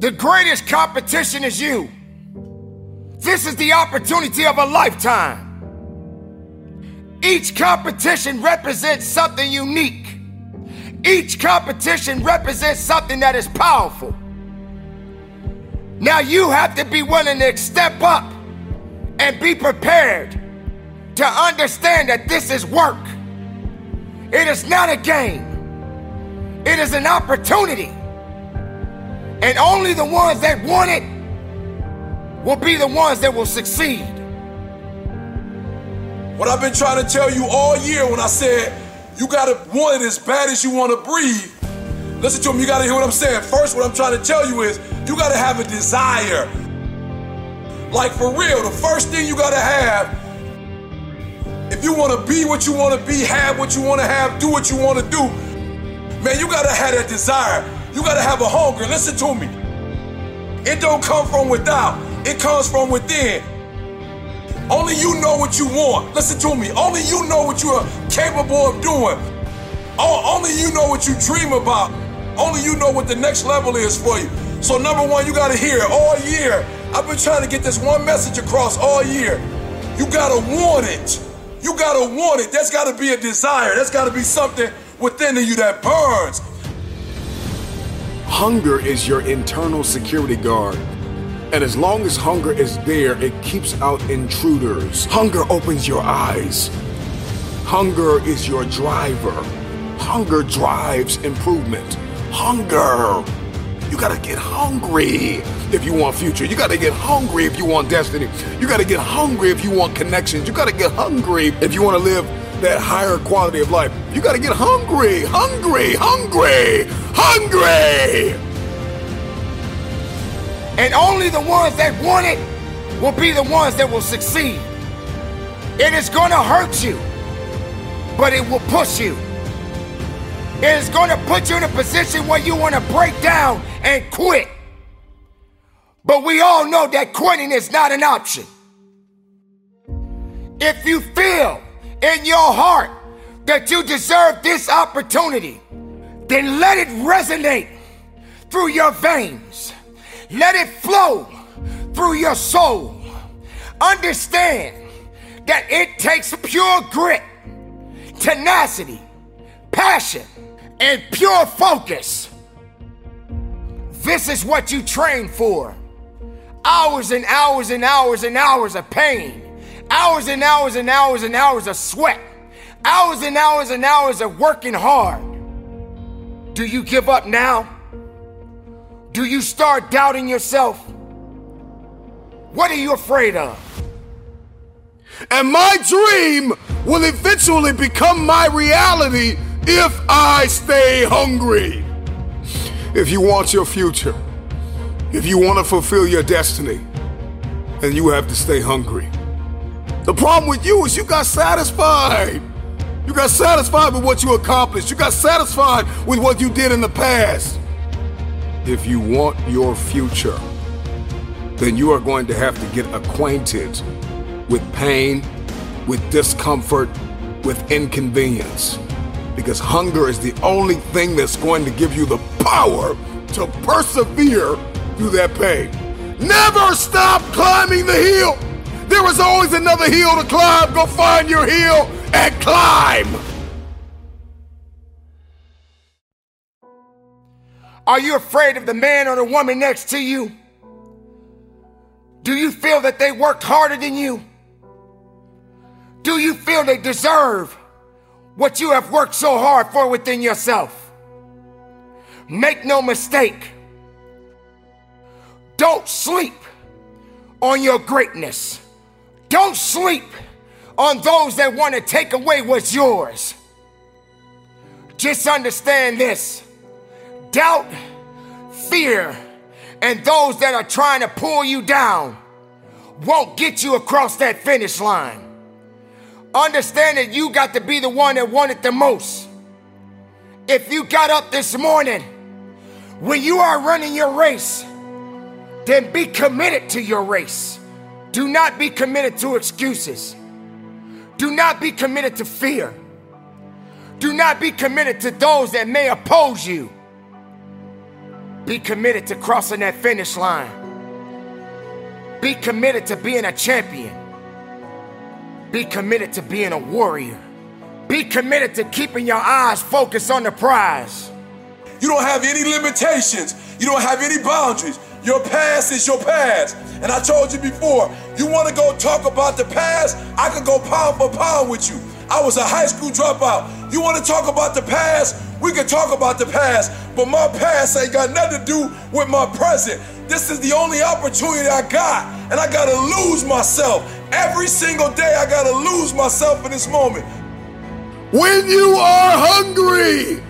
The greatest competition is you. This is the opportunity of a lifetime. Each competition represents something unique. Each competition represents something that is powerful. Now you have to be willing to step up and be prepared to understand that this is work. It is not a game, it is an opportunity. And only the ones that want it will be the ones that will succeed. What I've been trying to tell you all year when I said you gotta want it as bad as you wanna breathe. Listen to me, you gotta hear what I'm saying. First, what I'm trying to tell you is you gotta have a desire. Like for real, the first thing you gotta have, if you wanna be what you wanna be, have what you wanna have, do what you wanna do, man, you gotta have that desire. You gotta have a hunger. Listen to me. It don't come from without, it comes from within. Only you know what you want. Listen to me. Only you know what you are capable of doing. Only you know what you dream about. Only you know what the next level is for you. So, number one, you got to hear it all year. I've been trying to get this one message across all year. You got to want it. You got to want it. That's got to be a desire. That's got to be something within you that burns. Hunger is your internal security guard. And as long as hunger is there, it keeps out intruders. Hunger opens your eyes. Hunger is your driver. Hunger drives improvement. Hunger. You gotta get hungry if you want future. You gotta get hungry if you want destiny. You gotta get hungry if you want connections. You gotta get hungry if you wanna live that higher quality of life. You gotta get hungry, hungry, hungry, hungry. And only the ones that want it will be the ones that will succeed. It is gonna hurt you, but it will push you. It is going to put you in a position where you want to break down and quit. But we all know that quitting is not an option. If you feel in your heart that you deserve this opportunity, then let it resonate through your veins. Let it flow through your soul. Understand that it takes pure grit, tenacity, passion, and pure focus. This is what you train for. Hours and hours and hours and hours of pain. Hours and hours and hours and hours of sweat. Hours and hours and hours of working hard. Do you give up now? Do you start doubting yourself? What are you afraid of? And my dream will eventually become my reality if I stay hungry. If you want your future, if you want to fulfill your destiny, then you have to stay hungry. The problem with you is you got satisfied. You got satisfied with what you accomplished. You got satisfied with what you did in the past. If you want your future, then you are going to have to get acquainted with pain, with discomfort, with inconvenience because hunger is the only thing that's going to give you the power to persevere through that pain. Never stop climbing the hill. There is always another hill to climb. Go find your hill and climb. Are you afraid of the man or the woman next to you? Do you feel that they worked harder than you? Do you feel they deserve what you have worked so hard for within yourself. Make no mistake. Don't sleep on your greatness. Don't sleep on those that want to take away what's yours. Just understand this doubt, fear, and those that are trying to pull you down won't get you across that finish line. Understand that you got to be the one that wanted the most. If you got up this morning, when you are running your race, then be committed to your race. Do not be committed to excuses. Do not be committed to fear. Do not be committed to those that may oppose you. Be committed to crossing that finish line. Be committed to being a champion. Be committed to being a warrior. Be committed to keeping your eyes focused on the prize. You don't have any limitations. You don't have any boundaries. Your past is your past. And I told you before, you want to go talk about the past? I could go pound for pound with you. I was a high school dropout. You want to talk about the past? We can talk about the past, but my past ain't got nothing to do with my present. This is the only opportunity I got, and I gotta lose myself. Every single day, I gotta lose myself in this moment. When you are hungry,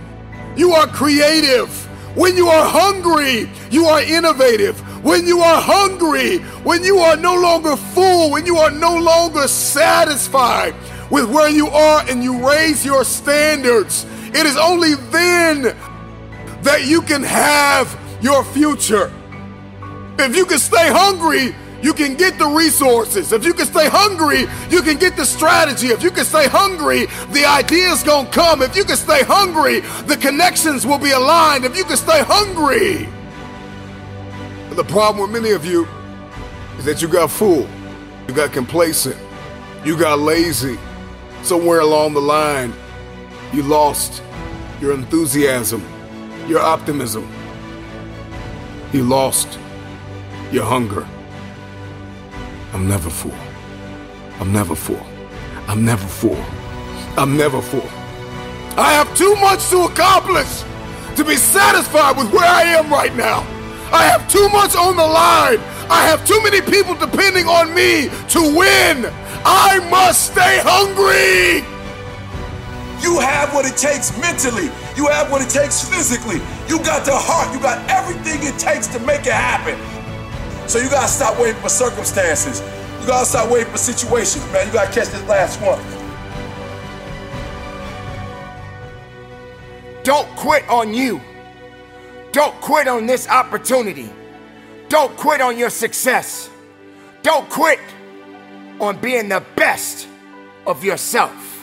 you are creative. When you are hungry, you are innovative. When you are hungry, when you are no longer full, when you are no longer satisfied with where you are and you raise your standards, it is only then that you can have your future. If you can stay hungry, you can get the resources. If you can stay hungry, you can get the strategy. If you can stay hungry, the ideas gonna come. If you can stay hungry, the connections will be aligned. If you can stay hungry. The problem with many of you is that you got full, you got complacent, you got lazy. Somewhere along the line, you lost your enthusiasm, your optimism. You lost your hunger. I'm never full. I'm never full. I'm never full. I'm never full. I have too much to accomplish to be satisfied with where I am right now. I have too much on the line. I have too many people depending on me to win. I must stay hungry. You have what it takes mentally. You have what it takes physically. You got the heart. You got everything it takes to make it happen. So you gotta stop waiting for circumstances. You gotta stop waiting for situations, man. You gotta catch this last one. Don't quit on you. Don't quit on this opportunity. Don't quit on your success. Don't quit on being the best of yourself.